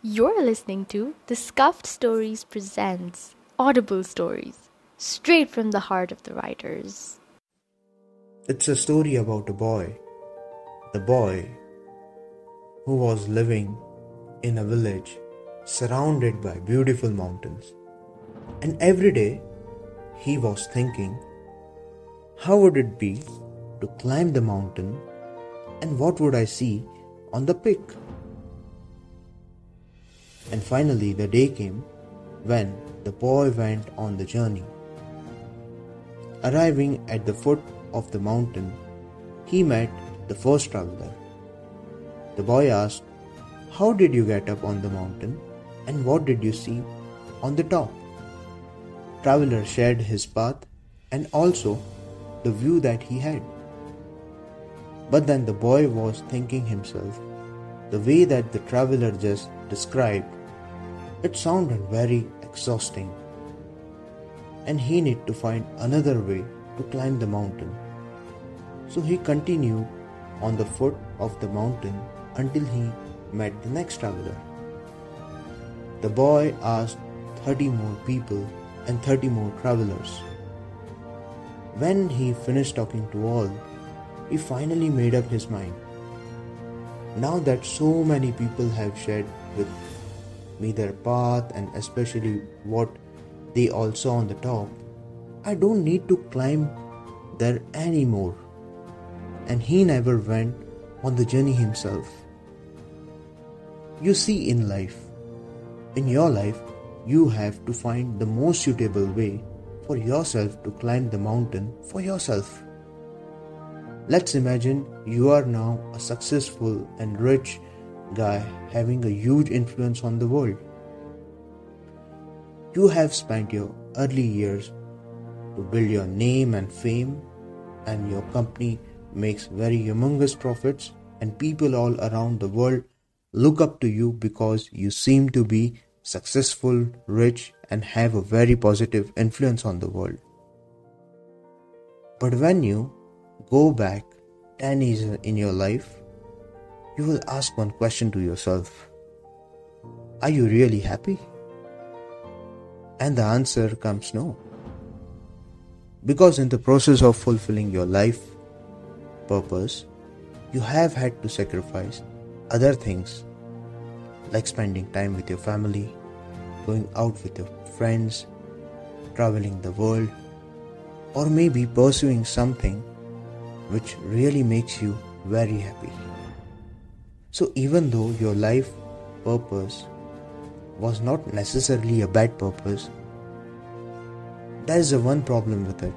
You're listening to The Scuffed Stories Presents Audible Stories, straight from the heart of the writers. It's a story about a boy. The boy who was living in a village surrounded by beautiful mountains. And every day he was thinking, how would it be to climb the mountain and what would I see on the peak? And finally, the day came when the boy went on the journey. Arriving at the foot of the mountain, he met the first traveler. The boy asked, How did you get up on the mountain and what did you see on the top? Traveler shared his path and also the view that he had. But then the boy was thinking himself, the way that the traveler just described it sounded very exhausting, and he needed to find another way to climb the mountain. So he continued on the foot of the mountain until he met the next traveler. The boy asked 30 more people and 30 more travelers. When he finished talking to all, he finally made up his mind. Now that so many people have shared with me their path and especially what they all saw on the top, I don't need to climb there anymore. And he never went on the journey himself. You see, in life, in your life, you have to find the most suitable way for yourself to climb the mountain for yourself. Let's imagine you are now a successful and rich guy having a huge influence on the world. You have spent your early years to build your name and fame, and your company makes very humongous profits, and people all around the world look up to you because you seem to be successful, rich, and have a very positive influence on the world. But when you go back 10 years in your life, you will ask one question to yourself Are you really happy? And the answer comes no. Because in the process of fulfilling your life purpose, you have had to sacrifice other things like spending time with your family, going out with your friends, traveling the world, or maybe pursuing something which really makes you very happy. So, even though your life purpose was not necessarily a bad purpose, there is a one problem with it.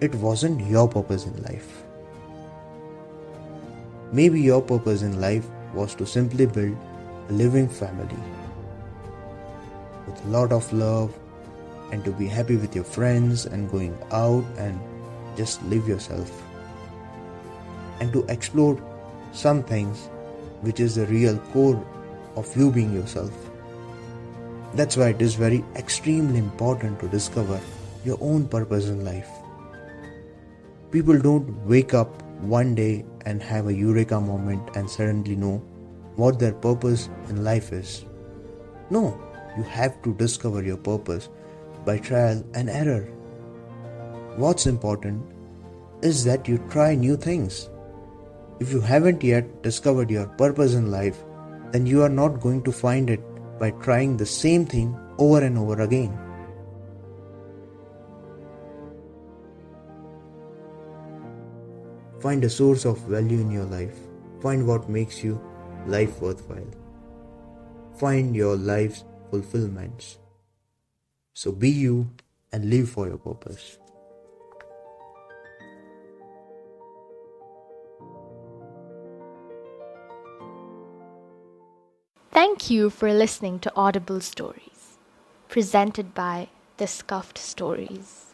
It wasn't your purpose in life. Maybe your purpose in life was to simply build a living family with a lot of love and to be happy with your friends and going out and just live yourself and to explore some things which is the real core of you being yourself. That's why it is very extremely important to discover your own purpose in life. People don't wake up one day and have a eureka moment and suddenly know what their purpose in life is. No, you have to discover your purpose by trial and error. What's important is that you try new things if you haven't yet discovered your purpose in life, then you are not going to find it by trying the same thing over and over again. Find a source of value in your life. Find what makes you life worthwhile. Find your life's fulfillments. So be you and live for your purpose. Thank you for listening to Audible Stories, presented by The Scuffed Stories.